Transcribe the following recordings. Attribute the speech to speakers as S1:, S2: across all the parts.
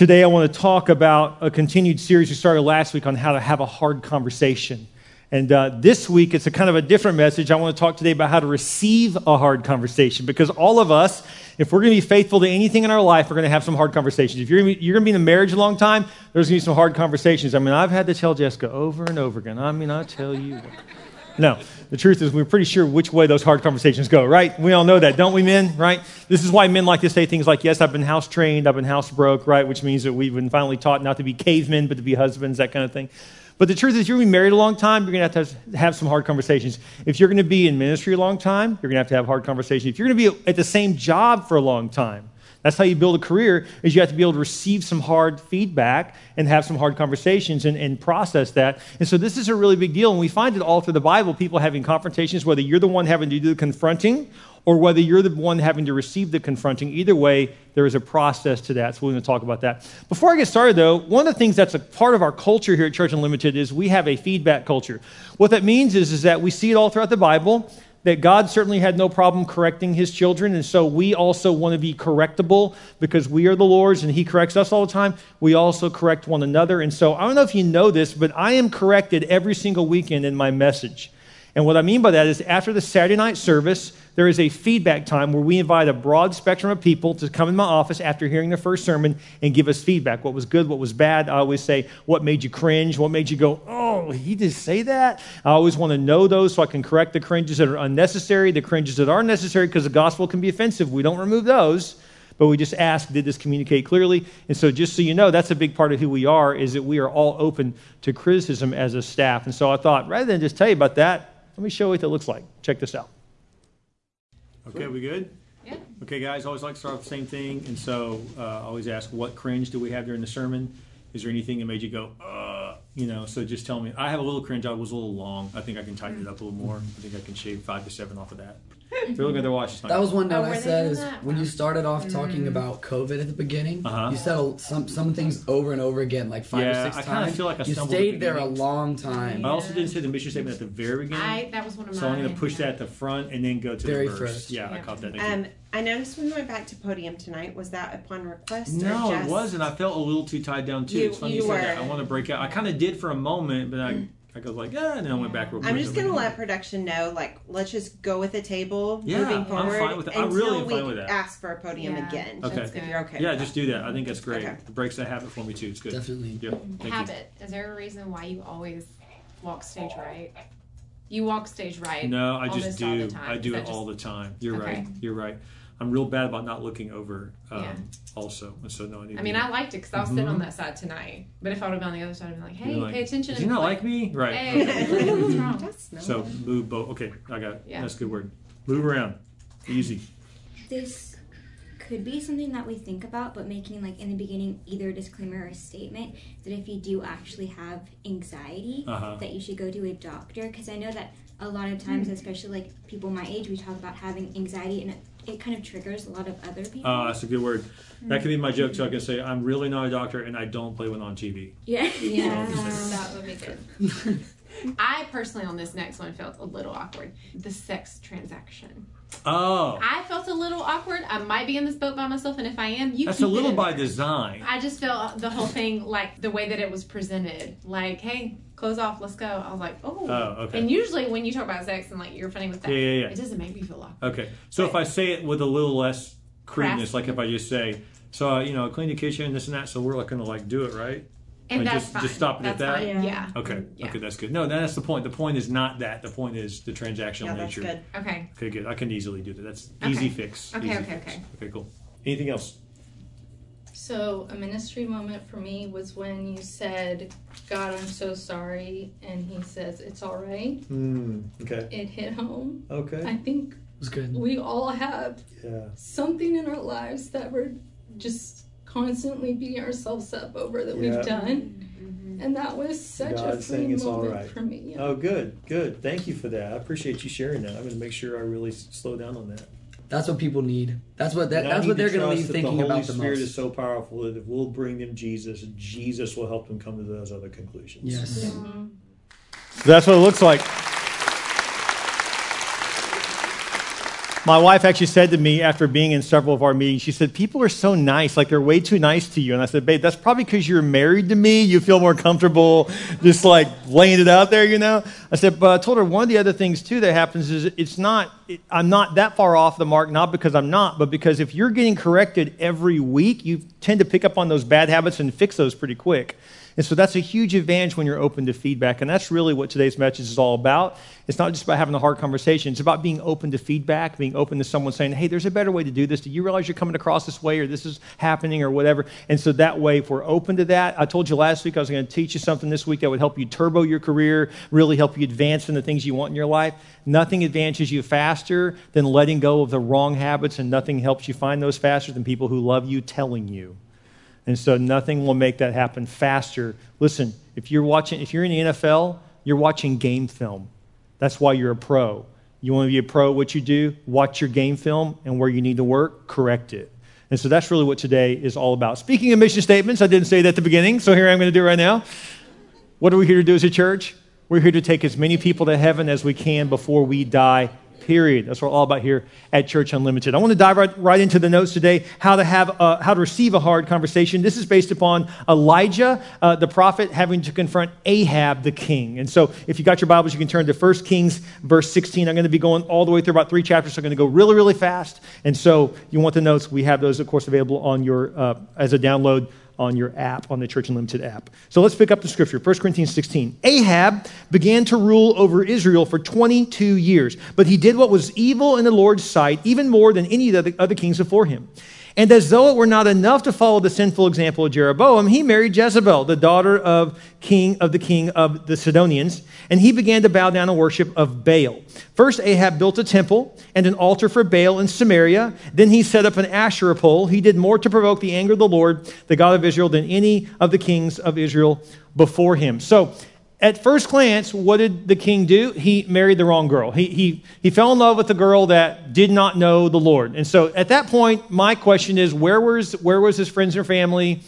S1: Today, I want to talk about a continued series we started last week on how to have a hard conversation. And uh, this week, it's a kind of a different message. I want to talk today about how to receive a hard conversation because all of us, if we're going to be faithful to anything in our life, we're going to have some hard conversations. If you're going, be, you're going to be in a marriage a long time, there's going to be some hard conversations. I mean, I've had to tell Jessica over and over again. I mean, I tell you. No, the truth is we're pretty sure which way those hard conversations go, right? We all know that, don't we, men? Right? This is why men like to say things like, "Yes, I've been house trained, I've been house broke," right? Which means that we've been finally taught not to be cavemen, but to be husbands, that kind of thing. But the truth is, you're going to be married a long time, you're going to have to have some hard conversations. If you're going to be in ministry a long time, you're going to have to have hard conversations. If you're going to be at the same job for a long time, that's how you build a career is you have to be able to receive some hard feedback and have some hard conversations and, and process that. And so this is a really big deal. And we find it all through the Bible, people having confrontations, whether you're the one having to do the confronting or whether you're the one having to receive the confronting. Either way, there is a process to that. So we're going to talk about that. Before I get started, though, one of the things that's a part of our culture here at Church Unlimited is we have a feedback culture. What that means is, is that we see it all throughout the Bible that God certainly had no problem correcting his children. And so we also want to be correctable because we are the Lord's and he corrects us all the time. We also correct one another. And so I don't know if you know this, but I am corrected every single weekend in my message. And what I mean by that is after the Saturday night service, there is a feedback time where we invite a broad spectrum of people to come in my office after hearing the first sermon and give us feedback. What was good, what was bad. I always say, what made you cringe? What made you go, oh, he did say that? I always want to know those so I can correct the cringes that are unnecessary, the cringes that are necessary, because the gospel can be offensive. We don't remove those but we just ask did this communicate clearly and so just so you know that's a big part of who we are is that we are all open to criticism as a staff and so i thought rather than just tell you about that let me show you what it looks like check this out Okay, we good?
S2: Yeah.
S1: Okay, guys, always like to start with the same thing, and so uh, I always ask, what cringe do we have during the sermon? Is there anything that made you go, uh, you know? So just tell me. I have a little cringe. I was a little long. I think I can tighten it up a little more. I think I can shave five to seven off of that. If you're looking at their watch,
S3: That was one note
S2: Oh,
S3: I said is
S2: that?
S3: when you started off
S2: Mm.
S3: talking about COVID at the beginning,
S1: Uh-huh.
S3: you said a- some some things over and over again, like five
S1: Yeah,
S3: or six
S1: I kinda feel like I
S3: you
S1: stumbled at the
S3: stayed there a long time.
S1: I also didn't say the mission statement at the very beginning.
S2: I that was one of
S1: so I'm going to push that at the front and then go to
S3: Very
S1: the verse.
S3: first.
S1: Yeah, I caught that.
S4: Um, I noticed when we went back to podium tonight, was that upon request? or
S1: No,
S4: just...
S1: it wasn't. I felt a little too tied down too.
S4: You-
S1: it's funny you,
S4: you
S1: said that.
S4: were.
S1: I want to break out. I kind of did for a moment, but I, I was like, yeah, and then I went back. real
S4: I'm just gonna hmm. let production know, like, let's just go with the table
S1: Yeah,
S4: moving forward.
S1: I'm fine with it. I
S4: until
S1: really am
S4: we
S1: fine with that.
S4: ask for a podium
S2: Yeah.
S4: again.
S1: Okay.
S4: if you're okay.
S1: Yeah,
S4: with
S1: just
S4: that.
S1: do that. I think that's great.
S4: Okay.
S1: It breaks that habit for me too. It's good.
S3: Definitely.
S1: Yep. Thank you.
S2: Habit. Is there a reason why you always walk stage right? You walk stage right.
S1: No, I just do. I do it all the time. You're
S2: Okay.
S1: right. You're right. I'm real bad about not looking over. Um,
S2: Yeah.
S1: Also, and so no, I need.
S2: I mean,
S1: do
S2: I liked it because I was sitting
S1: Mhm.
S2: on that side tonight. But if I would have been on the other side, I'd be like, "Hey,
S1: like,
S2: pay attention."
S1: Did you not like me? Right.
S2: Hey, what's wrong?
S4: That's no
S1: So move both. Okay, I got it.
S2: Yeah.
S1: That's a good word. Move around. Easy.
S5: this could be something that we think about, but making like in the beginning either a disclaimer or a statement that if you do actually have anxiety,
S1: Uh-huh.
S5: that you should go to a doctor. Because I know that a lot of times, especially like people my age, we talk about having anxiety and it, it kind of triggers a lot of other people.
S1: Uh, that's a good word. That could be my joke. So I can say I'm really not a doctor, and I don't play one on TV.
S5: yeah.
S2: Yeah, that would be good. I personally, on this next one, felt a little awkward. The sex transaction.
S1: Oh,
S2: I felt a little awkward. I might be in this boat by myself, and if I am, you
S1: can.
S2: that's
S1: a
S2: it
S1: little by design.
S2: I just felt the whole thing like the way that it was presented. Like, hey, close off, let's go. I was like, oh.
S1: Oh, okay.
S2: And usually when you talk about sex and like you're funny with that,
S1: Yeah, yeah, yeah.
S2: it doesn't make me feel awkward.
S1: Okay, so if I say it with a little less crudeness, like if I just say, so uh, you know, clean the kitchen, this and that, so we're like gonna like do it, right?
S2: And
S1: Like,
S2: that's
S1: just-
S2: fine.
S1: just stop it at that?
S2: Fine. Yeah.
S1: Okay,
S2: Yeah.
S1: okay, that's good. No, that's the point. The point is not that. The point is the transactional
S4: Yeah, that's
S1: nature.
S4: good.
S2: Okay.
S1: Okay, good. I can easily do that. That's
S2: Okay.
S1: easy fix.
S2: Okay,
S1: Easy
S2: okay,
S1: fix.
S2: okay.
S1: Okay, cool. Anything else?
S6: So, a ministry moment for me was when you said, God, I'm so sorry. And he says, It's all right.
S1: Hmm. Okay.
S6: It hit home.
S1: Okay.
S6: I think
S3: It was good.
S6: we all have
S1: Yeah.
S6: something in our lives that we're just constantly beating ourselves up over that
S1: Yeah.
S6: we've done. Mm-hmm. And that was such
S1: God
S6: a
S1: saying
S6: free
S1: it's all
S6: moment
S1: right.
S6: for me.
S1: Oh, good, good. Thank you for that. I appreciate you sharing that. I'm going to make sure I really slow down on that.
S3: That's what people need. That's what that, that's what they're going to
S1: trust
S3: be
S1: that
S3: thinking
S1: the Holy
S3: about the
S1: Spirit
S3: most.
S1: is so powerful that if we'll bring them Jesus, Jesus will help them come to those other conclusions.
S3: yes.
S1: So mm-hmm. that's what it looks like. My wife actually said to me after being in several of our meetings, she said, People are so nice, like they're way too nice to you. And I said, Babe, that's probably because you're married to me. You feel more comfortable just like laying it out there, you know? I said, But I told her one of the other things too that happens is it's not, I'm not that far off the mark, not because I'm not, but because if you're getting corrected every week, you tend to pick up on those bad habits and fix those pretty quick. And so that's a huge advantage when you're open to feedback. And that's really what today's message is all about. It's not just about having a hard conversation, it's about being open to feedback, being open to someone saying, hey, there's a better way to do this. Do you realize you're coming across this way or this is happening or whatever? And so that way, if we're open to that, I told you last week I was going to teach you something this week that would help you turbo your career, really help you advance in the things you want in your life. Nothing advances you faster than letting go of the wrong habits, and nothing helps you find those faster than people who love you telling you. And so nothing will make that happen faster. Listen, if you're watching, if you're in the NFL, you're watching game film. That's why you're a pro. You want to be a pro what you do, watch your game film, and where you need to work, correct it. And so that's really what today is all about. Speaking of mission statements, I didn't say that at the beginning, so here I'm going to do right now. What are we here to do as a church? We're here to take as many people to heaven as we can before we die period. That's what we're all about here at Church Unlimited. I want to dive right, right into the notes today, how to have, a, how to receive a hard conversation. This is based upon Elijah, uh, the prophet, having to confront Ahab, the king. And so if you got your Bibles, you can turn to 1 Kings, verse 16. I'm going to be going all the way through about three chapters, so I'm going to go really, really fast. And so you want the notes, we have those, of course, available on your, uh, as a download on your app, on the Church Unlimited app. So let's pick up the scripture 1 Corinthians 16. Ahab began to rule over Israel for 22 years, but he did what was evil in the Lord's sight, even more than any of the other kings before him. And as though it were not enough to follow the sinful example of Jeroboam, he married Jezebel, the daughter of king of the king of the Sidonians, and he began to bow down and worship of Baal. First, Ahab built a temple and an altar for Baal in Samaria. Then he set up an Asherah pole. He did more to provoke the anger of the Lord, the God of Israel, than any of the kings of Israel before him. So at first glance, what did the king do? He married the wrong girl. He, he, he fell in love with a girl that did not know the Lord. And so at that point, my question is where was, where was his friends and family?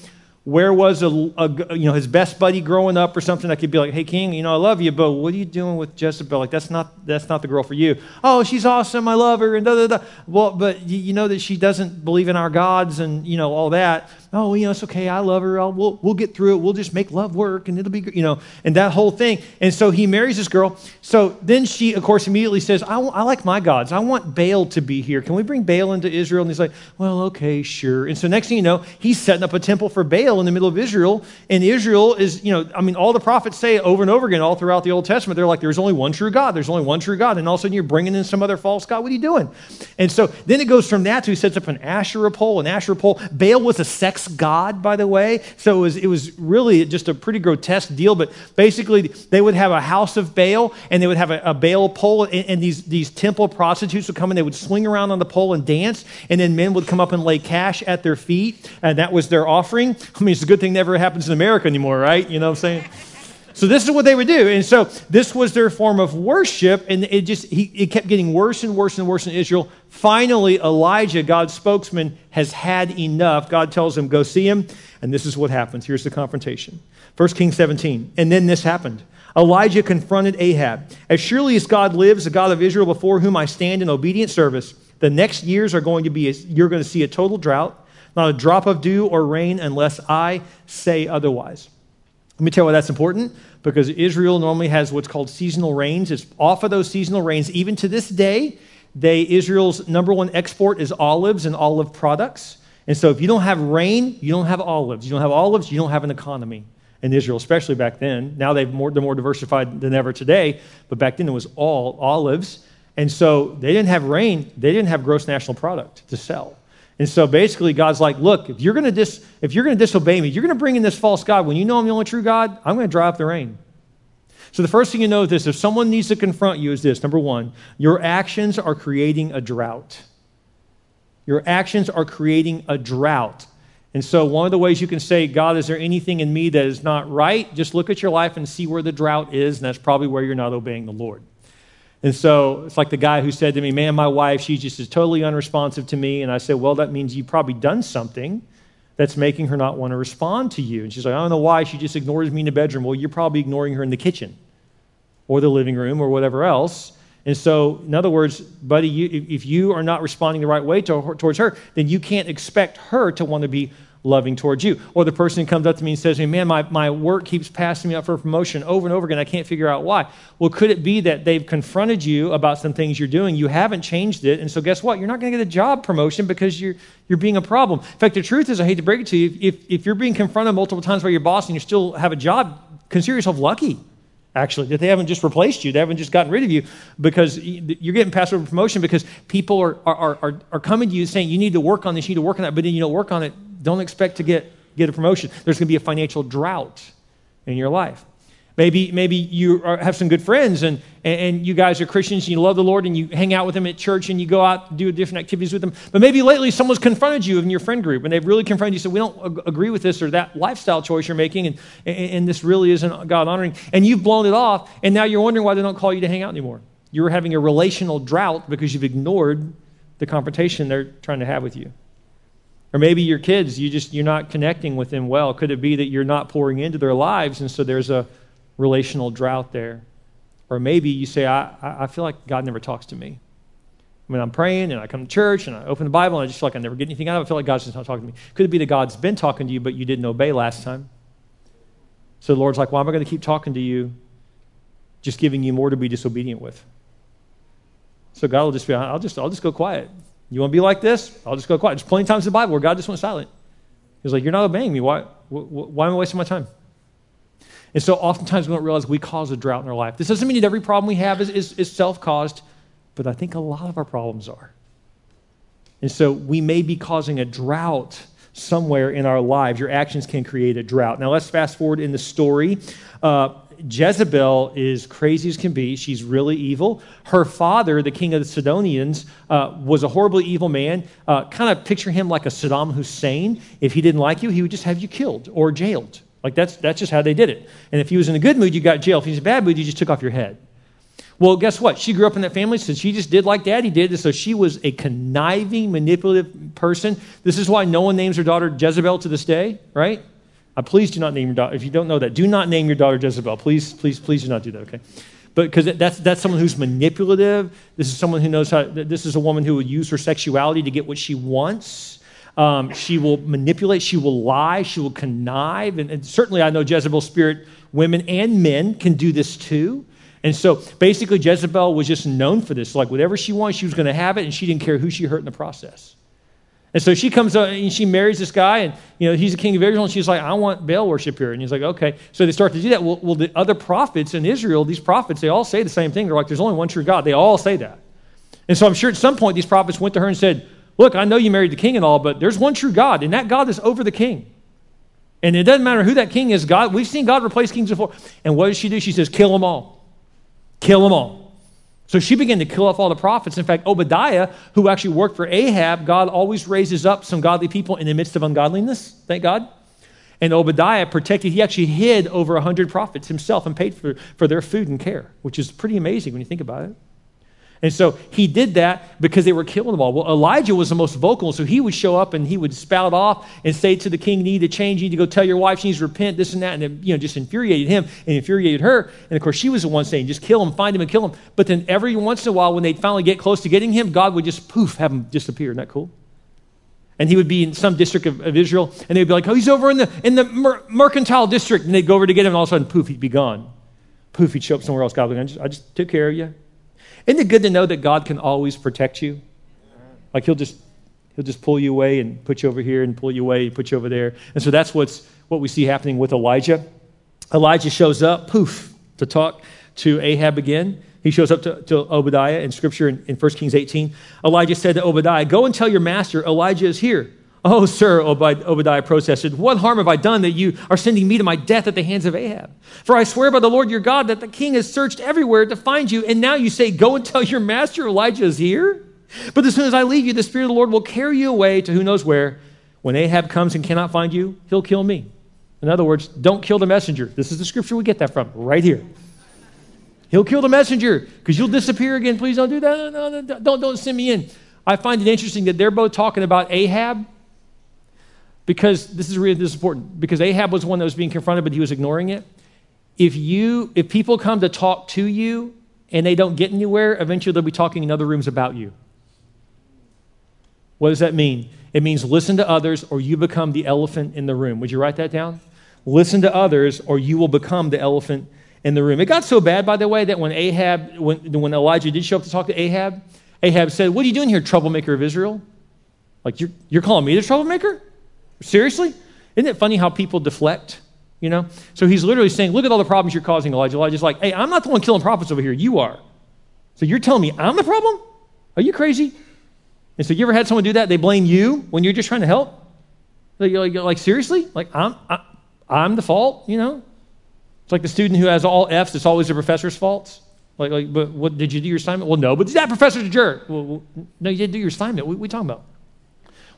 S1: Where was a, a, you know his best buddy growing up or something that could be like, hey King, you know I love you, but what are you doing with Jezebel? Like that's not that's not the girl for you. Oh, she's awesome, I love her, and da da da. Well, but you, you know that she doesn't believe in our gods and you know all that oh, you know, it's okay. I love her. I'll, we'll, we'll get through it. We'll just make love work and it'll be, you know, and that whole thing. And so he marries this girl. So then she, of course, immediately says, I, I like my gods. I want Baal to be here. Can we bring Baal into Israel? And he's like, well, okay, sure. And so next thing you know, he's setting up a temple for Baal in the middle of Israel. And Israel is, you know, I mean, all the prophets say over and over again, all throughout the Old Testament, they're like, there's only one true God. There's only one true God. And all of a sudden you're bringing in some other false God. What are you doing? And so then it goes from that to he sets up an Asherah pole, an Asherah pole. Baal was a sex god, by the way. So it was, it was really just a pretty grotesque deal. But basically, they would have a house of Baal and they would have a, a Baal pole. And, and, these, these temple prostitutes would come and they would swing around on the pole and dance. And then men would come up and lay cash at their feet. And that was their offering. I mean, it's a good thing never happens in America anymore, right? You know what I'm saying? So this is what they would do. And so this was their form of worship. And it just, he, it kept getting worse and worse and worse in Israel. Finally, Elijah, God's spokesman, has had enough. God tells him, go see him. And this is what happens. Here's the confrontation. 1 Kings 17. And then this happened. Elijah confronted Ahab. As surely as God lives, the God of Israel before whom I stand in obedient service, the next years are going to be, a, you're going to see a total drought, not a drop of dew or rain unless I say otherwise. Let me tell you why that's important because Israel normally has what's called seasonal rains. It's off of those seasonal rains. Even to this day, they, Israel's number one export is olives and olive products. And so if you don't have rain, you don't have olives. You don't have olives, you don't have an economy in Israel, especially back then. Now they've more, they're more diversified than ever today, but back then it was all olives. And so they didn't have rain, they didn't have gross national product to sell. And so basically, God's like, look, if you're going to dis- if you're going to disobey me, you're going to bring in this false God. When you know I'm the only true God, I'm going to dry up the rain. So the first thing you know is this: if someone needs to confront you, is this number one, your actions are creating a drought. Your actions are creating a drought. And so, one of the ways you can say, God, is there anything in me that is not right? Just look at your life and see where the drought is, and that's probably where you're not obeying the Lord. And so it's like the guy who said to me, Man, my wife, she just is totally unresponsive to me. And I said, Well, that means you've probably done something that's making her not want to respond to you. And she's like, I don't know why. She just ignores me in the bedroom. Well, you're probably ignoring her in the kitchen or the living room or whatever else. And so, in other words, buddy, you, if- you are not responding the right way to, towards her, then you can't expect her to want to be loving towards you. Or the person who comes up to me and says to me, Man, my, my work keeps passing me up for promotion over and over again. I can't figure out why. Well, could it be that they've confronted you about some things you're doing? You haven't changed it. And so, guess what? You're not going to get a job promotion because you're, you're being a problem. In fact, the truth is, I hate to break it to you, if, if you're being confronted multiple times by your boss and you still have a job, consider yourself lucky actually, that they haven't just replaced you, they haven't just gotten rid of you because you're getting passed over promotion because people are, are, are, are coming to you saying, you need to work on this, you need to work on that, but then you don't work on it, don't expect to get, get a promotion. There's going to be a financial drought in your life. Maybe, maybe you are, have some good friends and, and you guys are Christians and you love the Lord and you hang out with them at church and you go out and do different activities with them. But maybe lately someone's confronted you in your friend group and they've really confronted you and said, We don't ag- agree with this or that lifestyle choice you're making and, and this really isn't God honoring. And you've blown it off and now you're wondering why they don't call you to hang out anymore. You're having a relational drought because you've ignored the confrontation they're trying to have with you. Or maybe your kids, you just you're not connecting with them well. Could it be that you're not pouring into their lives and so there's a relational drought there. Or maybe you say, I, I feel like God never talks to me. Mean, I'm praying and I come to church and I open the Bible and I just feel like I never get anything out of it. I feel like God's just not talking to me. Could it be that God's been talking to you, but you didn't obey last time? So the Lord's like, why am I going to keep talking to you, just giving you more to be disobedient with? So God will just be, I'll just, I'll just go quiet. You want to be like this? I'll just go quiet. There's plenty of times in the Bible where God just went silent. He's like, you're not obeying me. Why, wh- wh- why am I wasting my time? And so oftentimes we don't realize we cause a drought in our life. This doesn't mean that every problem we have is, is, is self caused, but I think a lot of our problems are. And so we may be causing a drought somewhere in our lives. Your actions can create a drought. Now let's fast forward in the story. Uh, Jezebel is crazy as can be. She's really evil. Her father, the king of the Sidonians, uh, was a horribly evil man. Uh, kind of picture him like a Saddam Hussein. If he didn't like you, he would just have you killed or jailed. Like that's, that's just how they did it. And if he was in a good mood, you got jailed. If he was in a bad mood, you just took off your head. Well, guess what? She grew up in that family, so she just did like daddy did. So she was a conniving, manipulative person. This is why no one names her daughter Jezebel to this day, right? Uh, please do not name your daughter. If you don't know that, do not name your daughter Jezebel. Please, please, please do not do that, okay? But because that's, that's someone who's manipulative. This is someone who knows how, this is a woman who would use her sexuality to get what she wants. Um, she will manipulate, she will lie, she will connive. And, and certainly, I know Jezebel's spirit, women and men can do this too. And so basically, Jezebel was just known for this. Like, whatever she wanted, she was going to have it, and she didn't care who she hurt in the process. And so she comes up and she marries this guy, and you know he's the king of Israel, and she's like, "I want Baal worship here." And he's like, "Okay." So they start to do that. Well, well, the other prophets in Israel, these prophets, they all say the same thing. They're like, "There's only one true God." They all say that. And so I'm sure at some point these prophets went to her and said, Look, I know you married the king and all, but there's one true God, and that God is over the king. And it doesn't matter who that king is, God, we've seen God replace kings before. And what does she do? She says, kill them all. Kill them all. So she began to kill off all the prophets. In fact, Obadiah, who actually worked for Ahab, God always raises up some godly people in the midst of ungodliness. Thank God. And Obadiah protected, he actually hid over 100 prophets himself and paid for, for their food and care, which is pretty amazing when you think about it. And so he did that because they were killing them all. Well, Elijah was the most vocal, so he would show up and he would spout off and say to the king, "You need to change. You need to go tell your wife she needs to repent, this and that." And it, you know, just infuriated him and infuriated her. And of course, she was the one saying, "Just kill him, find him, and kill him." But then every once in a while, when they'd finally get close to getting him, God would just poof, have him disappear. Isn't that cool? And he would be in some district of, of Israel, and they'd be like, "Oh, he's over in the in the mer- mercantile district," and they'd go over to get him, and all of a sudden, poof, he'd be gone. Poof, he'd show up somewhere else. God I just, I just took care of you. Isn't it good to know that God can always protect you? Like he'll just he'll just pull you away and put you over here and pull you away and put you over there. And so that's what's what we see happening with Elijah. Elijah shows up, poof, to talk to Ahab again. He shows up to, to Obadiah in scripture in, in 1 Kings 18. Elijah said to Obadiah, Go and tell your master Elijah is here. Oh, sir, Obadiah protested, What harm have I done that you are sending me to my death at the hands of Ahab? For I swear by the Lord your God that the king has searched everywhere to find you, and now you say, Go and tell your master Elijah is here? But as soon as I leave you, the Spirit of the Lord will carry you away to who knows where. When Ahab comes and cannot find you, he'll kill me. In other words, don't kill the messenger. This is the scripture we get that from, right here. He'll kill the messenger because you'll disappear again. Please don't do that. No, no, no, don't, don't send me in. I find it interesting that they're both talking about Ahab because this is really this is important because Ahab was one that was being confronted, but he was ignoring it. If you if people come to talk to you and they don't get anywhere, eventually they'll be talking in other rooms about you. What does that mean? It means listen to others or you become the elephant in the room. Would you write that down? Listen to others or you will become the elephant in the room. It got so bad, by the way, that when Ahab, when, when Elijah did show up to talk to Ahab, Ahab said, What are you doing here, troublemaker of Israel? Like, you're, you're calling me the troublemaker? Seriously? Isn't it funny how people deflect? You know? So he's literally saying, Look at all the problems you're causing, Elijah. Elijah's like, Hey, I'm not the one killing prophets over here. You are. So you're telling me I'm the problem? Are you crazy? And so you ever had someone do that? They blame you when you're just trying to help? Like, like, like seriously? Like, I'm, I, I'm the fault, you know? It's like the student who has all F's, it's always the professor's fault. Like, like, but what did you do your assignment? Well, no, but that professor's a jerk. Well, well, no, you didn't do your assignment. What are we talking about?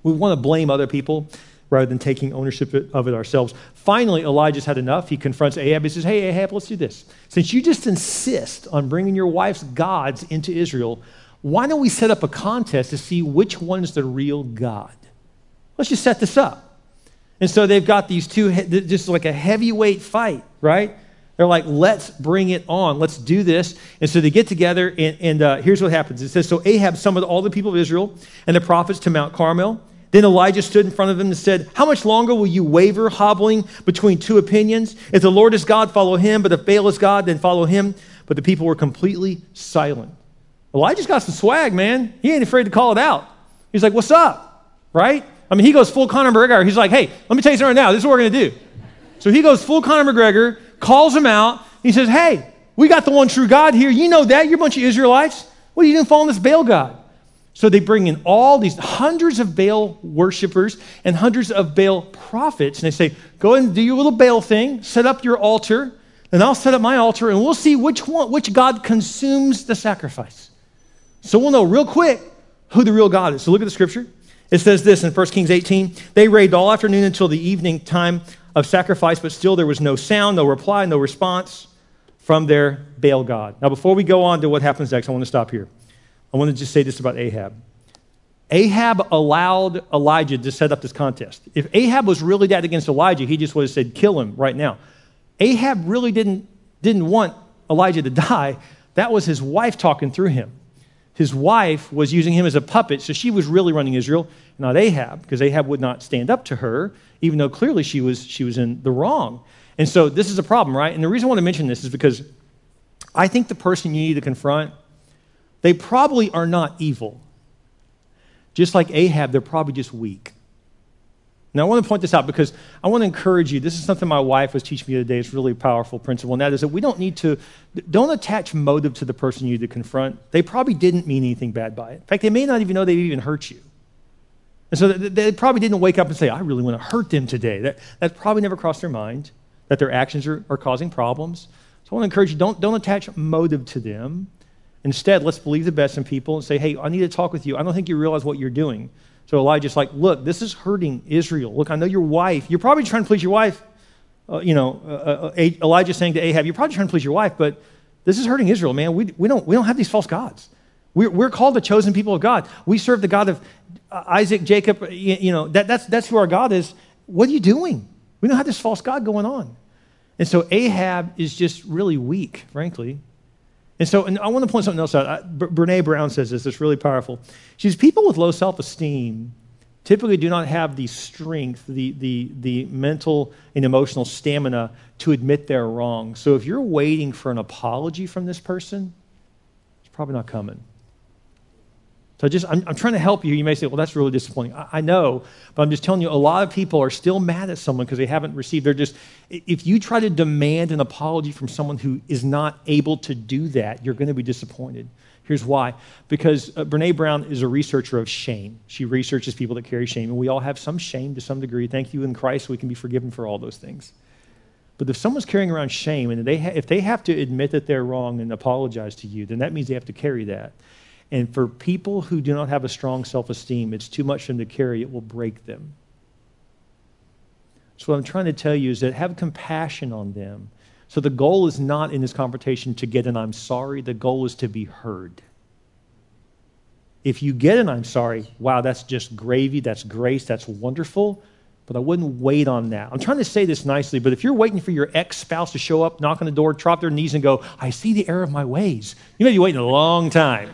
S1: We want to blame other people rather than taking ownership of it ourselves. Finally, Elijah's had enough. He confronts Ahab. He says, Hey, Ahab, let's do this. Since you just insist on bringing your wife's gods into Israel, why don't we set up a contest to see which one's the real God? Let's just set this up. And so they've got these two, just like a heavyweight fight, right? They're like, let's bring it on. Let's do this. And so they get together, and, and uh, here's what happens. It says, So Ahab summoned all the people of Israel and the prophets to Mount Carmel. Then Elijah stood in front of them and said, How much longer will you waver, hobbling between two opinions? If the Lord is God, follow him, but if Baal is God, then follow him. But the people were completely silent. Elijah's got some swag, man. He ain't afraid to call it out. He's like, What's up? Right? I mean, he goes full Conor McGregor. He's like, Hey, let me tell you something right now. This is what we're going to do. So he goes full Conor McGregor, calls him out. He says, Hey, we got the one true God here. You know that. You're a bunch of Israelites. What are you doing following this Baal God? So they bring in all these hundreds of Baal worshippers and hundreds of Baal prophets, and they say, Go and do your little Baal thing, set up your altar, and I'll set up my altar, and we'll see which one, which God consumes the sacrifice. So we'll know real quick who the real God is. So look at the scripture. It says this in 1 Kings 18 They raved all afternoon until the evening time of sacrifice, but still there was no sound, no reply, no response from their Baal God. Now, before we go on to what happens next, I want to stop here. I want to just say this about Ahab. Ahab allowed Elijah to set up this contest. If Ahab was really that against Elijah, he just would have said, kill him right now. Ahab really didn't, didn't want Elijah to die. That was his wife talking through him. His wife was using him as a puppet, so she was really running Israel, not Ahab, because Ahab would not stand up to her, even though clearly she was, she was in the wrong. And so this is a problem, right? And the reason I want to mention this is because I think the person you need to confront they probably are not evil. Just like Ahab, they're probably just weak. Now, I want to point this out because I want to encourage you. This is something my wife was teaching me today. It's really a powerful principle, and that is that we don't need to, don't attach motive to the person you need to confront. They probably didn't mean anything bad by it. In fact, they may not even know they've even hurt you. And so they probably didn't wake up and say, I really want to hurt them today. That, that probably never crossed their mind, that their actions are, are causing problems. So I want to encourage you don't, don't attach motive to them. Instead, let's believe the best in people and say, hey, I need to talk with you. I don't think you realize what you're doing. So Elijah's like, look, this is hurting Israel. Look, I know your wife. You're probably trying to please your wife. Uh, you know, uh, uh, Elijah's saying to Ahab, you're probably trying to please your wife, but this is hurting Israel, man. We, we, don't, we don't have these false gods. We're, we're called the chosen people of God. We serve the God of uh, Isaac, Jacob. You, you know, that, that's, that's who our God is. What are you doing? We don't have this false God going on. And so Ahab is just really weak, frankly. And so, and I want to point something else out. Brene Brown says this, it's really powerful. She says, People with low self esteem typically do not have the strength, the, the, the mental and emotional stamina to admit they're wrong. So if you're waiting for an apology from this person, it's probably not coming. So just, I'm, I'm, trying to help you. You may say, well, that's really disappointing. I, I, know, but I'm just telling you, a lot of people are still mad at someone because they haven't received. They're just, if you try to demand an apology from someone who is not able to do that, you're going to be disappointed. Here's why. Because uh, Brene Brown is a researcher of shame. She researches people that carry shame, and we all have some shame to some degree. Thank you in Christ, we can be forgiven for all those things. But if someone's carrying around shame, and they ha- if they have to admit that they're wrong and apologize to you, then that means they have to carry that. And for people who do not have a strong self esteem, it's too much for them to carry, it will break them. So, what I'm trying to tell you is that have compassion on them. So, the goal is not in this confrontation to get an I'm sorry, the goal is to be heard. If you get an I'm sorry, wow, that's just gravy, that's grace, that's wonderful. but I wouldn't wait on that. I'm trying to say this nicely, but if you're waiting for your ex spouse to show up, knock on the door, drop their knees, and go, I see the error of my ways, you may be waiting a long time.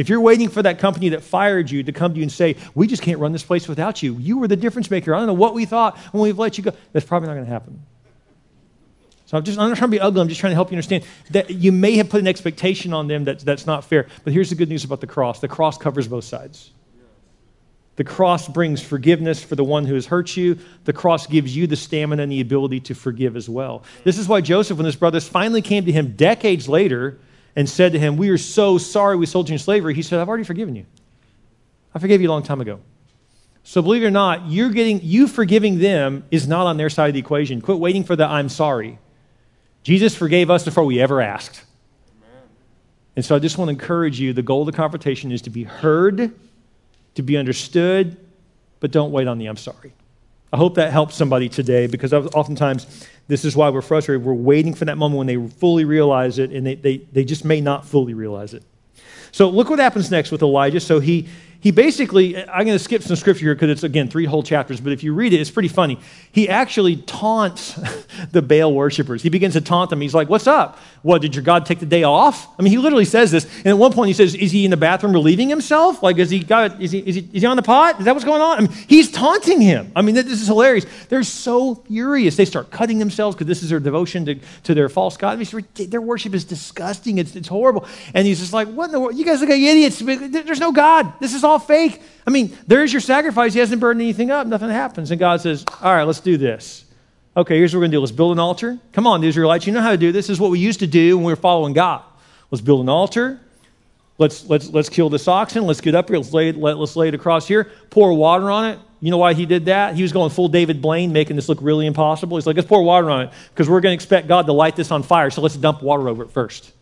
S1: If you're waiting for that company that fired you to come to you and say, We just can't run this place without you, you were the difference maker. I don't know what we thought when we've let you go, that's probably not going to happen. So I'm just I'm not trying to be ugly. I'm just trying to help you understand that you may have put an expectation on them that, that's not fair. But here's the good news about the cross the cross covers both sides. The cross brings forgiveness for the one who has hurt you. The cross gives you the stamina and the ability to forgive as well. This is why Joseph, when his brothers finally came to him decades later and said to him, We are so sorry we sold you in slavery, he said, I've already forgiven you. I forgave you a long time ago. So believe it or not, you're getting you forgiving them is not on their side of the equation. Quit waiting for the I'm sorry. Jesus forgave us before we ever asked. Amen. And so I just want to encourage you the goal of the confrontation is to be heard to be understood, but don't wait on the I'm sorry. I hope that helps somebody today because oftentimes this is why we're frustrated. We're waiting for that moment when they fully realize it, and they, they, they just may not fully realize it. So look what happens next with Elijah. So he, he basically, I'm going to skip some scripture here because it's, again, three whole chapters, but if you read it, it's pretty funny. He actually taunts the Baal worshippers. He begins to taunt them. He's like, What's up? What, did your God take the day off? I mean, he literally says this. And at one point, he says, Is he in the bathroom relieving himself? Like, is he, got, is he, is he, is he on the pot? Is that what's going on? I mean, he's taunting him. I mean, this is hilarious. They're so furious. They start cutting themselves because this is their devotion to, to their false God. I mean, their worship is disgusting. It's, it's horrible. And he's just like, What in the world? You guys look like idiots. There's no God. This is all fake. I mean, there's your sacrifice. He hasn't burned anything up. Nothing happens. And God says, All right, let's do this. Okay, here's what we're going to do. Let's build an altar. Come on, the Israelites. You know how to do this. This is what we used to do when we were following God. Let's build an altar. Let's, let's, let's kill this oxen. Let's get up here. Let's lay, it, let, let's lay it across here. Pour water on it. You know why he did that? He was going full David Blaine, making this look really impossible. He's like, let's pour water on it because we're going to expect God to light this on fire. So let's dump water over it first.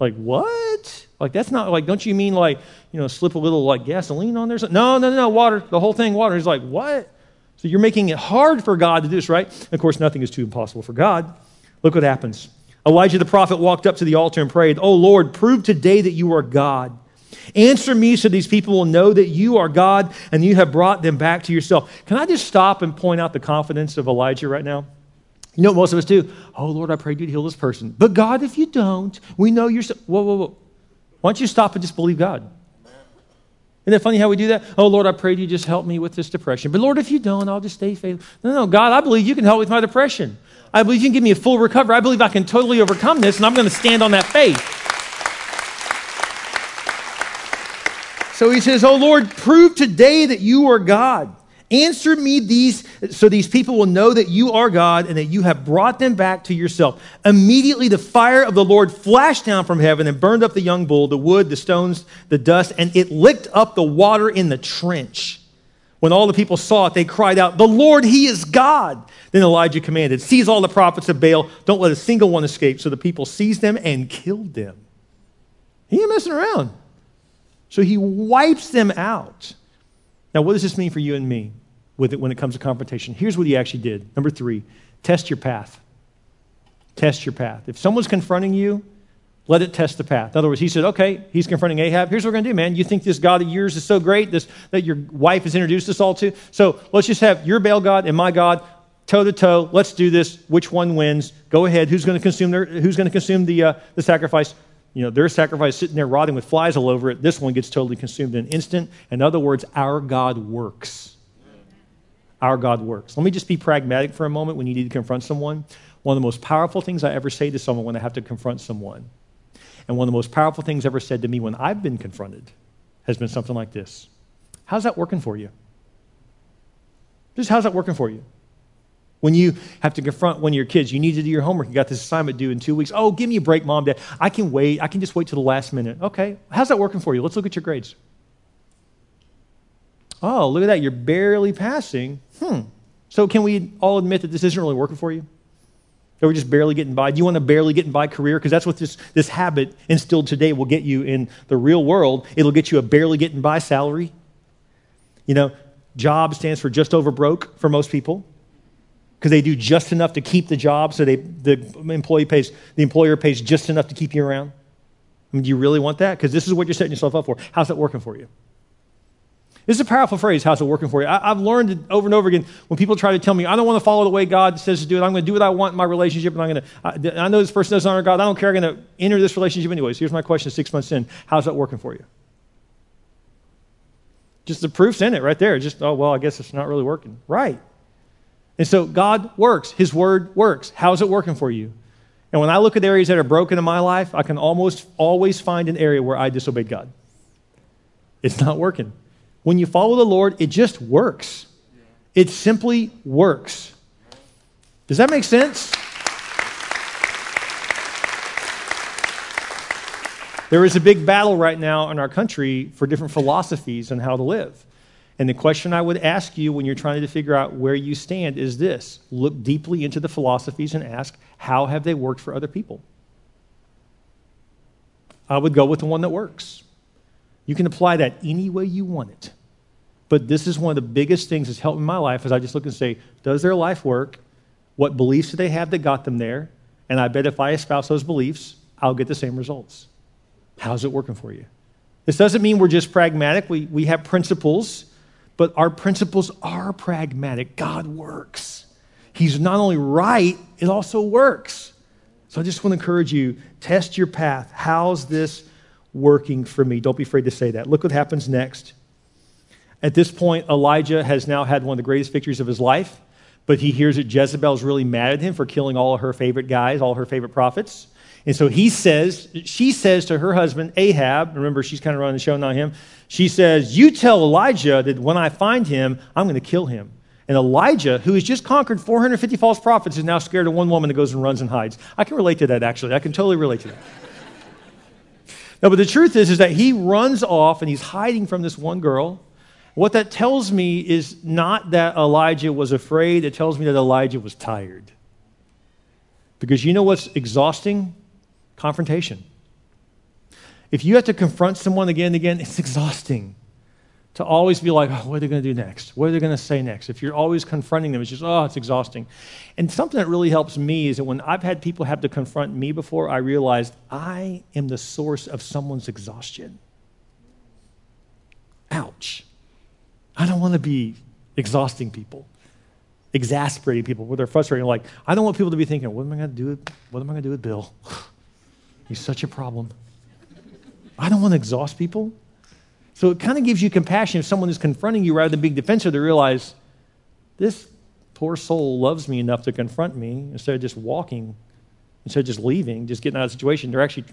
S1: Like, what? Like, that's not like, don't you mean like, you know, slip a little like gasoline on there? No, no, no, no, water. The whole thing, water. He's like, what? So you're making it hard for God to do this, right? of course, nothing is too impossible for God. Look what happens. Elijah the prophet walked up to the altar and prayed, Oh Lord, prove today that you are God. Answer me so these people will know that you are God and you have brought them back to yourself. Can I just stop and point out the confidence of Elijah right now? You know what most of us do? Oh Lord, I pray you'd heal this person. But God, if you don't, we know you're. So- whoa, whoa, whoa. Why don't you stop and just believe God? Isn't it funny how we do that? Oh, Lord, I pray you just help me with this depression. But Lord, if you don't, I'll just stay faithful. No, no, God, I believe you can help with my depression. I believe you can give me a full recovery. I believe I can totally overcome this, and I'm going to stand on that faith. So he says, Oh Lord, prove today that you are God. Answer me these so these people will know that you are God and that you have brought them back to yourself. Immediately the fire of the Lord flashed down from heaven and burned up the young bull, the wood, the stones, the dust, and it licked up the water in the trench. When all the people saw it, they cried out, The Lord, He is God. Then Elijah commanded, Seize all the prophets of Baal, don't let a single one escape. So the people seized them and killed them. He ain't messing around. So he wipes them out. Now, what does this mean for you and me with it when it comes to confrontation? Here's what he actually did. Number three, test your path. Test your path. If someone's confronting you, let it test the path. In other words, he said, okay, he's confronting Ahab. Here's what we're going to do, man. You think this God of yours is so great this, that your wife has introduced us all to? So let's just have your Baal God and my God toe to toe. Let's do this. Which one wins? Go ahead. Who's going to consume, their, who's going to consume the, uh, the sacrifice? You know, their sacrifice sitting there rotting with flies all over it. This one gets totally consumed in an instant. In other words, our God works. Our God works. Let me just be pragmatic for a moment when you need to confront someone. One of the most powerful things I ever say to someone when I have to confront someone, and one of the most powerful things ever said to me when I've been confronted, has been something like this How's that working for you? Just how's that working for you? When you have to confront one of your kids, you need to do your homework. You got this assignment due in two weeks. Oh, give me a break, mom, dad. I can wait. I can just wait till the last minute. Okay, how's that working for you? Let's look at your grades. Oh, look at that. You're barely passing. Hmm. So, can we all admit that this isn't really working for you? That we're just barely getting by? Do you want to barely get by career? Because that's what this, this habit instilled today will get you in the real world. It'll get you a barely getting by salary. You know, job stands for just over broke for most people because they do just enough to keep the job so they, the employee pays the employer pays just enough to keep you around I mean, do you really want that because this is what you're setting yourself up for how's that working for you This is a powerful phrase, how's it working for you? I, have learned it over and over again when people try to tell me, I don't want to follow the way God says to do it. I'm going to do what I want in my relationship, and I'm going to, I, I know this person doesn't honor God. I don't care. I'm going to enter this relationship anyways. Here's my question six months in How's that working for you? Just the proof's in it right there. Just, oh, well, I guess it's not really working. Right. And so God works, His word works. How's it working for you? And when I look at areas that are broken in my life, I can almost always find an area where I disobeyed God. It's not working. When you follow the Lord, it just works. It simply works. Does that make sense? There is a big battle right now in our country for different philosophies on how to live. And the question I would ask you when you're trying to figure out where you stand is this look deeply into the philosophies and ask, how have they worked for other people? I would go with the one that works. You can apply that any way you want it. But this is one of the biggest things that's helped in my life as I just look and say, does their life work? What beliefs do they have that got them there? And I bet if I espouse those beliefs, I'll get the same results. How's it working for you? This doesn't mean we're just pragmatic. We, we have principles, but our principles are pragmatic. God works. He's not only right, it also works. So I just want to encourage you test your path. How's this working for me. Don't be afraid to say that. Look what happens next. At this point, Elijah has now had one of the greatest victories of his life, but he hears that Jezebel's really mad at him for killing all of her favorite guys, all her favorite prophets. And so he says, she says to her husband, Ahab, remember she's kind of running the show, not him. She says, You tell Elijah that when I find him, I'm going to kill him. And Elijah, who has just conquered 450 false prophets, is now scared of one woman that goes and runs and hides. I can relate to that, actually. I can totally relate to that. No, but the truth is, is that he runs off and he's hiding from this one girl. What that tells me is not that Elijah was afraid, it tells me that Elijah was tired. Because you know what's exhausting? Confrontation. If you have to confront someone again and again, it's exhausting to always be like, oh, what are they going to do next? What are they going to say next? If you're always confronting them, it's just, oh, it's exhausting. And something that really helps me is that when I've had people have to confront me before, I realized I am the source of someone's exhaustion. Ouch. I don't want to be exhausting people, exasperating people where they're frustrated. Like, I don't want people to be thinking, what am I going to do? With, what am I going to do with Bill? He's such a problem. I don't want to exhaust people. So it kind of gives you compassion if someone is confronting you rather than being defensive to realize this poor soul loves me enough to confront me instead of just walking, instead of just leaving, just getting out of the situation. They're actually,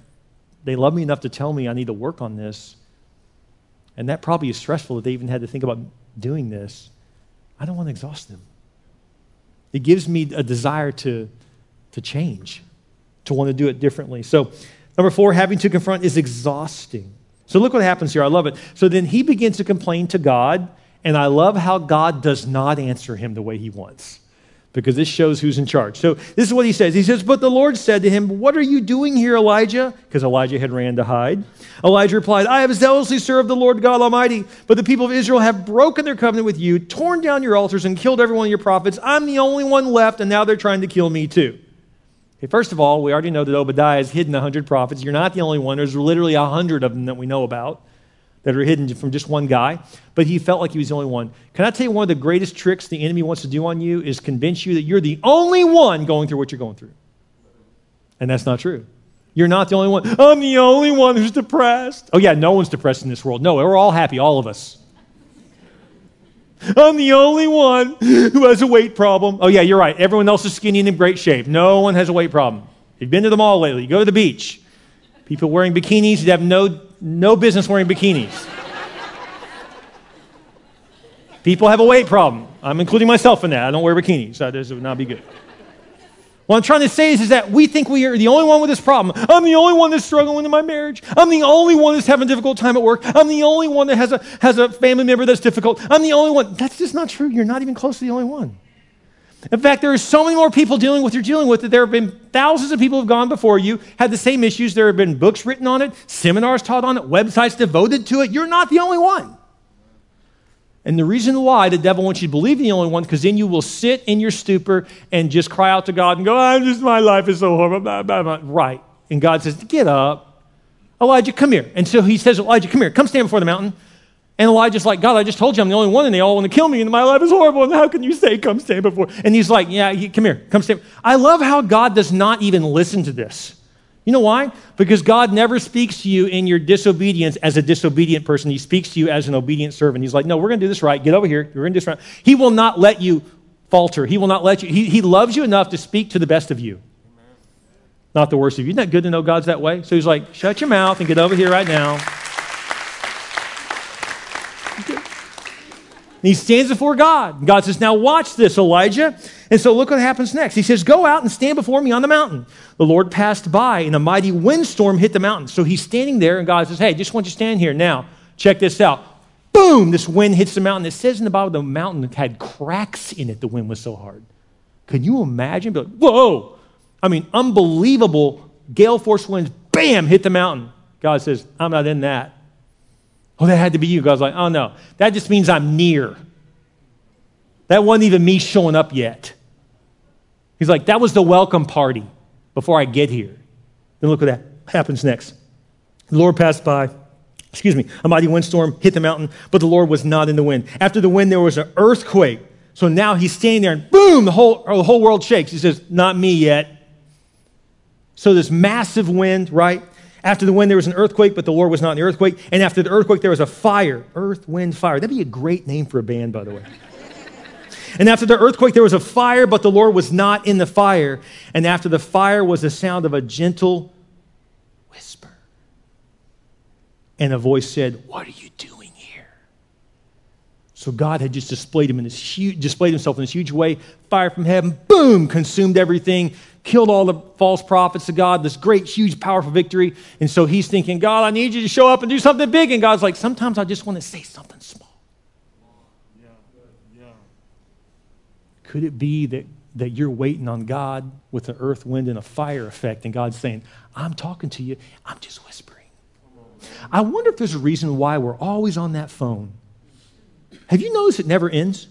S1: they love me enough to tell me I need to work on this. And that probably is stressful that they even had to think about doing this. I don't want to exhaust them. It gives me a desire to, to change, to want to do it differently. So, number four, having to confront is exhausting. So look what happens here. I love it. So then he begins to complain to God, and I love how God does not answer him the way he wants because this shows who's in charge. So this is what he says. He says, But the Lord said to him, What are you doing here, Elijah? Because Elijah had ran to hide. Elijah replied, I have zealously served the Lord God Almighty, but the people of Israel have broken their covenant with you, torn down your altars, and killed every one of your prophets. I'm the only one left, and now they're trying to kill me too. Okay, first of all, we already know that Obadiah has hidden 100 prophets. You're not the only one. There's literally 100 of them that we know about that are hidden from just one guy. But he felt like he was the only one. Can I tell you one of the greatest tricks the enemy wants to do on you is convince you that you're the only one going through what you're going through. And that's not true. You're not the only one. I'm the only one who's depressed. Oh, yeah, no one's depressed in this world. No, we're all happy, all of us. I'm the only one who has a weight problem. Oh, yeah, you're right. Everyone else is skinny and in great shape. No one has a weight problem. You've been to the mall lately. You go to the beach. People wearing bikinis, you have no, no business wearing bikinis. People have a weight problem. I'm including myself in that. I don't wear bikinis. So this would not be good. What I'm trying to say is, is that we think we are the only one with this problem. I'm the only one that's struggling in my marriage. I'm the only one that's having a difficult time at work. I'm the only one that has a, has a family member that's difficult. I'm the only one. That's just not true. You're not even close to the only one. In fact, there are so many more people dealing with you're dealing with that there have been thousands of people who have gone before you, had the same issues. There have been books written on it, seminars taught on it, websites devoted to it. You're not the only one. And the reason why the devil wants you to believe in the only one, because then you will sit in your stupor and just cry out to God and go, I'm just, my life is so horrible. Right. And God says, Get up. Elijah, come here. And so he says, Elijah, come here. Come stand before the mountain. And Elijah's like, God, I just told you I'm the only one, and they all want to kill me, and my life is horrible. And how can you say, come stand before? And he's like, Yeah, come here, come stand. I love how God does not even listen to this. You know why? Because God never speaks to you in your disobedience as a disobedient person. He speaks to you as an obedient servant. He's like, No, we're going to do this right. Get over here. We're going to do this right. He will not let you falter. He will not let you. He, he loves you enough to speak to the best of you, not the worst of you. Isn't that good to know God's that way? So he's like, Shut your mouth and get over here right now. He stands before God. God says, Now watch this, Elijah. And so look what happens next. He says, Go out and stand before me on the mountain. The Lord passed by, and a mighty windstorm hit the mountain. So he's standing there, and God says, Hey, just want you to stand here. Now, check this out. Boom, this wind hits the mountain. It says in the Bible the mountain had cracks in it, the wind was so hard. Can you imagine? Like, Whoa! I mean, unbelievable gale force winds, bam, hit the mountain. God says, I'm not in that. Oh, that had to be you. God's like, oh no, that just means I'm near. That wasn't even me showing up yet. He's like, that was the welcome party before I get here. Then look what that happens next. The Lord passed by. Excuse me, a mighty windstorm hit the mountain, but the Lord was not in the wind. After the wind, there was an earthquake. So now he's standing there and boom, the whole, the whole world shakes. He says, Not me yet. So this massive wind, right? After the wind, there was an earthquake, but the Lord was not in the earthquake. And after the earthquake, there was a fire. Earth, wind, fire. That'd be a great name for a band, by the way. and after the earthquake, there was a fire, but the Lord was not in the fire. And after the fire was the sound of a gentle whisper. And a voice said, What are you doing here? So God had just displayed him in this huge, displayed himself in this huge way. Fire from heaven, boom, consumed everything killed all the false prophets of God, this great, huge, powerful victory. And so he's thinking, God, I need you to show up and do something big. And God's like, sometimes I just want to say something small. Yeah, yeah. Could it be that, that you're waiting on God with an earth, wind, and a fire effect, and God's saying, I'm talking to you, I'm just whispering? I wonder if there's a reason why we're always on that phone. Have you noticed it never ends?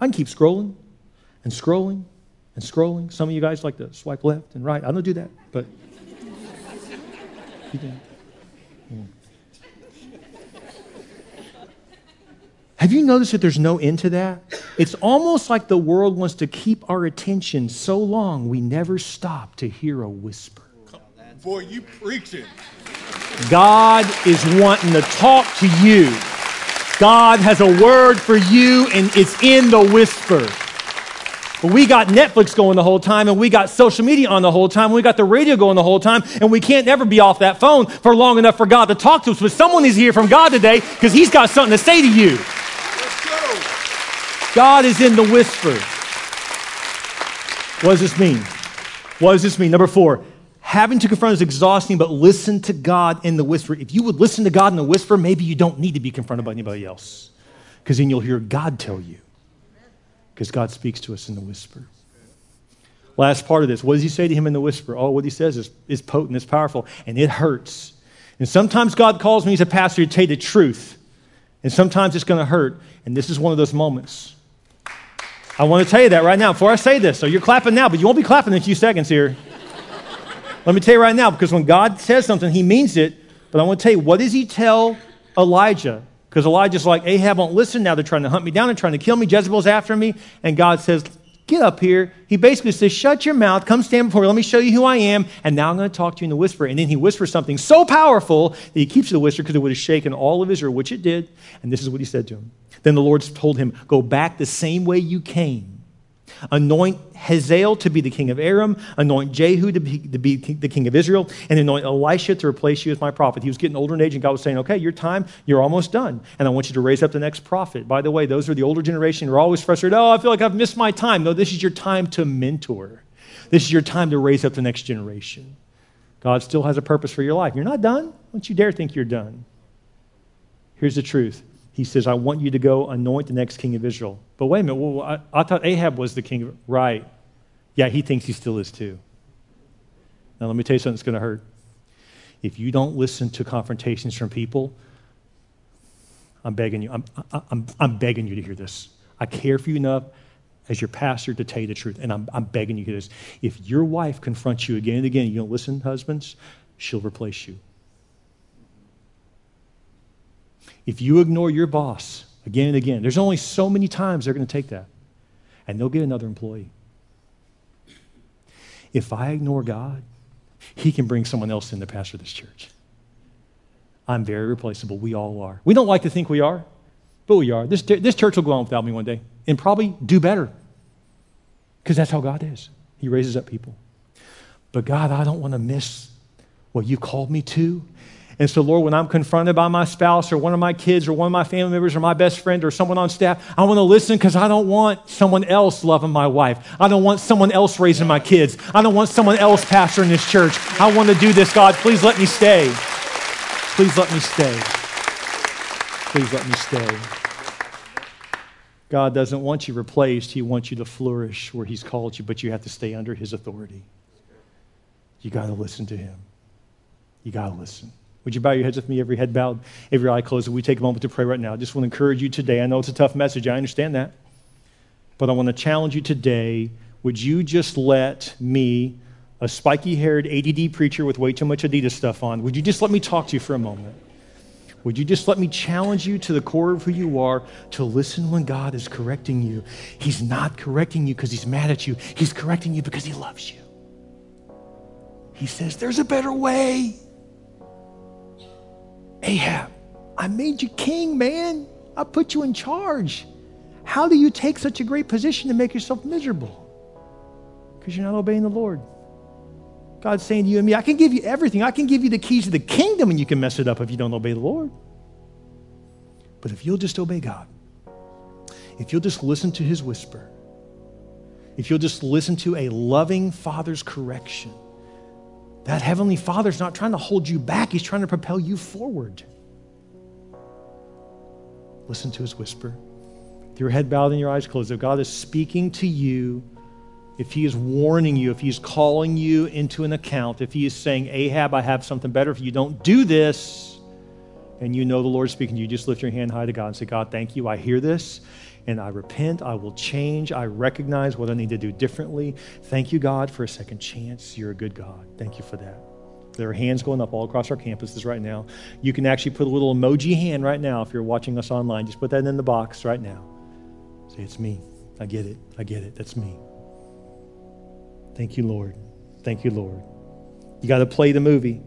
S1: I can keep scrolling and scrolling and scrolling. Some of you guys like to swipe left and right. I don't do that, but you do. Yeah. Have you noticed that there's no end to that? It's almost like the world wants to keep our attention so long we never stop to hear a whisper.
S7: Boy, you preaching.
S1: God is wanting to talk to you. God has a word for you, and it's in the whisper. But we got Netflix going the whole time, and we got social media on the whole time, and we got the radio going the whole time, and we can't ever be off that phone for long enough for God to talk to us. But someone is here from God today because He's got something to say to you. God is in the whisper. What does this mean? What does this mean? Number four, having to confront is exhausting, but listen to God in the whisper. If you would listen to God in the whisper, maybe you don't need to be confronted by anybody else because then you'll hear God tell you because God speaks to us in the whisper. Last part of this, what does he say to him in the whisper? Oh, what he says is, is potent, it's powerful, and it hurts. And sometimes God calls me as a pastor to tell you the truth, and sometimes it's going to hurt. And this is one of those moments. I want to tell you that right now before I say this. So you're clapping now, but you won't be clapping in a few seconds here. Let me tell you right now, because when God says something, he means it. But I want to tell you, what does he tell Elijah? Because Elijah's like, Ahab won't listen. Now they're trying to hunt me down. They're trying to kill me. Jezebel's after me. And God says, Get up here. He basically says, Shut your mouth. Come stand before me. Let me show you who I am. And now I'm going to talk to you in the whisper. And then he whispers something so powerful that he keeps the whisper because it would have shaken all of Israel, which it did. And this is what he said to him. Then the Lord told him, Go back the same way you came Anoint Hazael to be the king of Aram, anoint Jehu to be, to be, the king of Israel, and anoint Elisha to replace you as my prophet. He was getting older in age, and God was saying, Okay, your time, you're almost done. And I want you to raise up the next prophet. By the way, those are the older generation who are always frustrated. Oh, I feel like I've missed my time. No, this is your time to mentor. This is your time to raise up the next generation. God still has a purpose for your life. You're not done. Don't you dare think you're done. Here's the truth he says, I want you to go anoint the next king of Israel. But wait a minute, well, I, I thought Ahab was the king. Right. Yeah, he thinks he still is too. Now, let me tell you something that's going to hurt. If you don't listen to confrontations from people, I'm begging you, I'm, I'm, I'm begging you to hear this. I care for you enough as your pastor to tell you the truth, and I'm, I'm begging you to hear this. If your wife confronts you again and again, you don't listen, husbands, she'll replace you. If you ignore your boss again and again, there's only so many times they're going to take that, and they'll get another employee. If I ignore God, He can bring someone else in to pastor this church. I'm very replaceable. We all are. We don't like to think we are, but we are. This, this church will go on without me one day and probably do better because that's how God is. He raises up people. But God, I don't want to miss what you called me to. And so, Lord, when I'm confronted by my spouse or one of my kids or one of my family members or my best friend or someone on staff, I want to listen because I don't want someone else loving my wife. I don't want someone else raising my kids. I don't want someone else pastoring this church. I want to do this, God. Please let me stay. Please let me stay. Please let me stay. God doesn't want you replaced. He wants you to flourish where He's called you, but you have to stay under His authority. You got to listen to Him. You got to listen. Would you bow your heads with me, every head bowed, every eye closed? We take a moment to pray right now. I just want to encourage you today. I know it's a tough message. I understand that. But I want to challenge you today. Would you just let me, a spiky haired ADD preacher with way too much Adidas stuff on, would you just let me talk to you for a moment? Would you just let me challenge you to the core of who you are to listen when God is correcting you? He's not correcting you because he's mad at you, he's correcting you because he loves you. He says, There's a better way. Ahab, I made you king, man. I put you in charge. How do you take such a great position to make yourself miserable? Because you're not obeying the Lord. God's saying to you and me, I can give you everything. I can give you the keys to the kingdom, and you can mess it up if you don't obey the Lord. But if you'll just obey God, if you'll just listen to his whisper, if you'll just listen to a loving father's correction, that heavenly father's not trying to hold you back, he's trying to propel you forward. Listen to his whisper. With your head bowed and your eyes closed, if God is speaking to you, if he is warning you, if he's calling you into an account, if he is saying, Ahab, I have something better if you don't do this, and you know the Lord speaking to you, just lift your hand high to God and say, God, thank you. I hear this and I repent. I will change. I recognize what I need to do differently. Thank you, God, for a second chance. You're a good God. Thank you for that. There are hands going up all across our campuses right now. You can actually put a little emoji hand right now if you're watching us online. Just put that in the box right now. Say, It's me. I get it. I get it. That's me. Thank you, Lord. Thank you, Lord. You got to play the movie.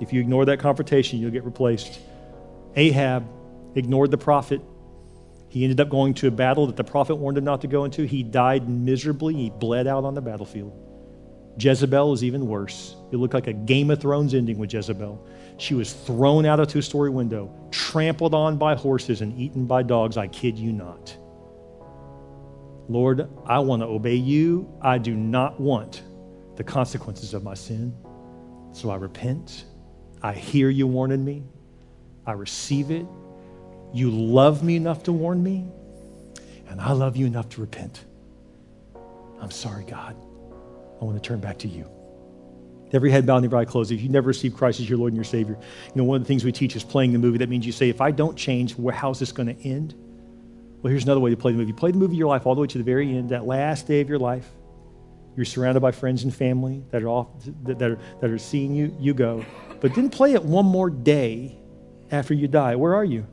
S1: If you ignore that confrontation, you'll get replaced. Ahab ignored the prophet. He ended up going to a battle that the prophet warned him not to go into. He died miserably. He bled out on the battlefield. Jezebel is even worse. It looked like a Game of Thrones ending with Jezebel. She was thrown out of a two story window, trampled on by horses, and eaten by dogs. I kid you not. Lord, I want to obey you. I do not want the consequences of my sin. So I repent. I hear you warning me. I receive it. You love me enough to warn me, and I love you enough to repent. I'm sorry, God. I want to turn back to you. Every head bowed and every eye closed. If you've never received Christ as your Lord and your Savior, you know, one of the things we teach is playing the movie. That means you say, if I don't change, how's this going to end? Well, here's another way to play the movie. Play the movie of your life all the way to the very end, that last day of your life. You're surrounded by friends and family that are, off, that, are, that are seeing you. You go. But then play it one more day after you die. Where are you?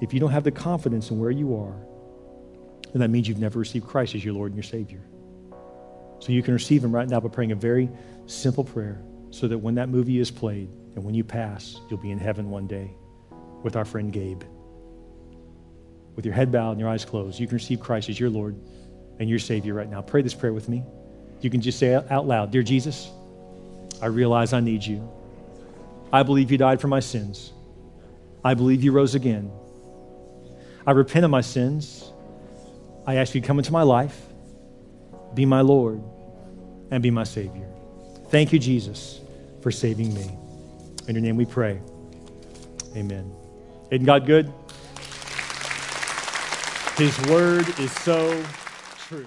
S1: If you don't have the confidence in where you are, then that means you've never received Christ as your Lord and your Savior. So you can receive Him right now by praying a very simple prayer so that when that movie is played and when you pass, you'll be in heaven one day with our friend Gabe. With your head bowed and your eyes closed, you can receive Christ as your Lord and your Savior right now. Pray this prayer with me. You can just say out loud Dear Jesus, I realize I need you. I believe you died for my sins. I believe you rose again. I repent of my sins. I ask you to come into my life, be my Lord, and be my Savior. Thank you, Jesus, for saving me. In your name we pray. Amen. Isn't God good? His word is so true.